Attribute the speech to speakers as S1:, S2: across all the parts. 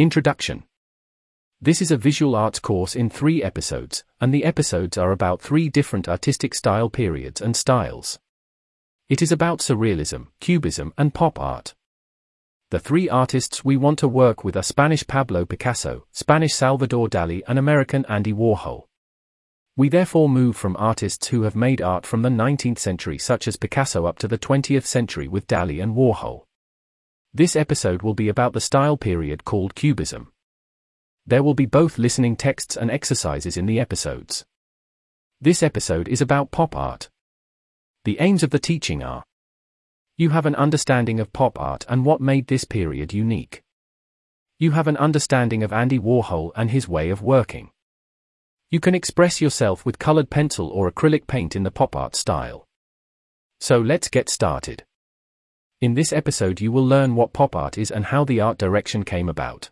S1: Introduction This is a visual arts course in three episodes, and the episodes are about three different artistic style periods and styles. It is about Surrealism, Cubism, and pop art. The three artists we want to work with are Spanish Pablo Picasso, Spanish Salvador Dali, and American Andy Warhol. We therefore move from artists who have made art from the 19th century, such as Picasso, up to the 20th century with Dali and Warhol. This episode will be about the style period called Cubism. There will be both listening texts and exercises in the episodes. This episode is about pop art. The aims of the teaching are you have an understanding of pop art and what made this period unique. You have an understanding of Andy Warhol and his way of working. You can express yourself with colored pencil or acrylic paint in the pop art style. So let's get started. In this episode, you will learn what pop art is and how the art direction came about.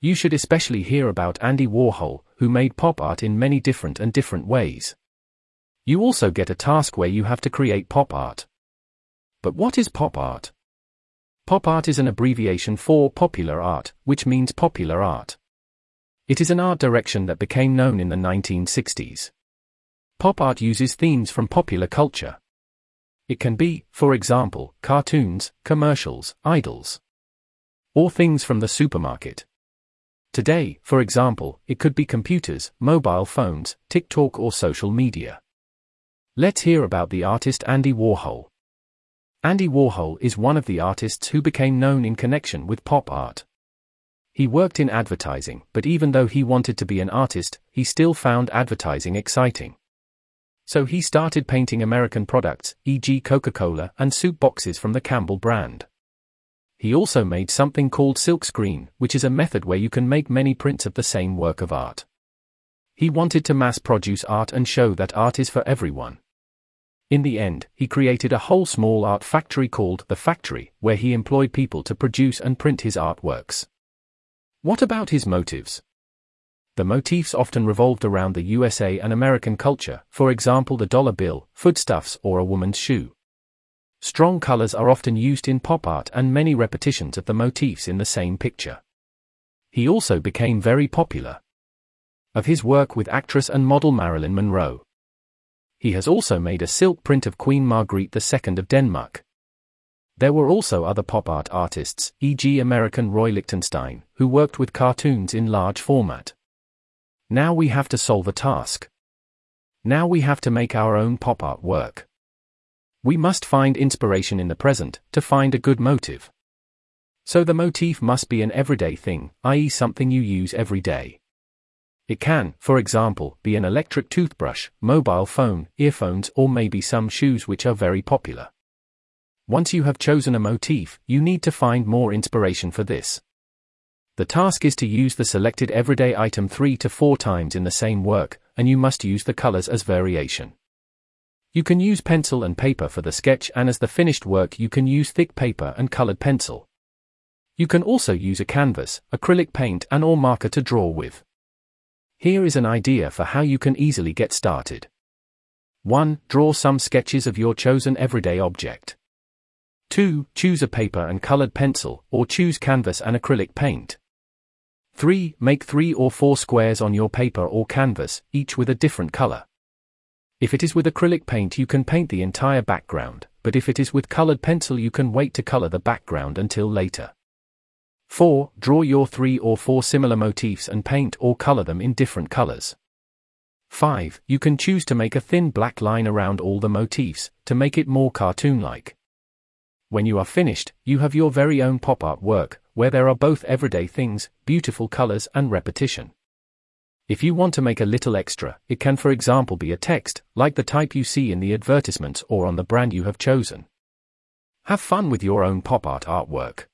S1: You should especially hear about Andy Warhol, who made pop art in many different and different ways. You also get a task where you have to create pop art. But what is pop art? Pop art is an abbreviation for popular art, which means popular art. It is an art direction that became known in the 1960s. Pop art uses themes from popular culture. It can be, for example, cartoons, commercials, idols, or things from the supermarket. Today, for example, it could be computers, mobile phones, TikTok, or social media. Let's hear about the artist Andy Warhol. Andy Warhol is one of the artists who became known in connection with pop art. He worked in advertising, but even though he wanted to be an artist, he still found advertising exciting. So he started painting American products, e.g., Coca Cola and soup boxes from the Campbell brand. He also made something called silkscreen, which is a method where you can make many prints of the same work of art. He wanted to mass produce art and show that art is for everyone. In the end, he created a whole small art factory called The Factory, where he employed people to produce and print his artworks. What about his motives? The motifs often revolved around the USA and American culture, for example, the dollar bill, foodstuffs, or a woman's shoe. Strong colors are often used in pop art and many repetitions of the motifs in the same picture. He also became very popular. Of his work with actress and model Marilyn Monroe. He has also made a silk print of Queen Margrethe II of Denmark. There were also other pop art artists, e.g., American Roy Lichtenstein, who worked with cartoons in large format. Now we have to solve a task. Now we have to make our own pop art work. We must find inspiration in the present to find a good motive. So the motif must be an everyday thing, i.e., something you use every day. It can, for example, be an electric toothbrush, mobile phone, earphones, or maybe some shoes which are very popular. Once you have chosen a motif, you need to find more inspiration for this. The task is to use the selected everyday item three to four times in the same work, and you must use the colors as variation. You can use pencil and paper for the sketch, and as the finished work, you can use thick paper and colored pencil. You can also use a canvas, acrylic paint, and or marker to draw with. Here is an idea for how you can easily get started. 1. Draw some sketches of your chosen everyday object. 2. Choose a paper and colored pencil, or choose canvas and acrylic paint. 3. Make 3 or 4 squares on your paper or canvas, each with a different color. If it is with acrylic paint, you can paint the entire background, but if it is with colored pencil, you can wait to color the background until later. 4. Draw your three or four similar motifs and paint or color them in different colors. 5. You can choose to make a thin black line around all the motifs, to make it more cartoon-like. When you are finished, you have your very own pop art work, where there are both everyday things, beautiful colors, and repetition. If you want to make a little extra, it can for example be a text, like the type you see in the advertisements or on the brand you have chosen. Have fun with your own pop art artwork.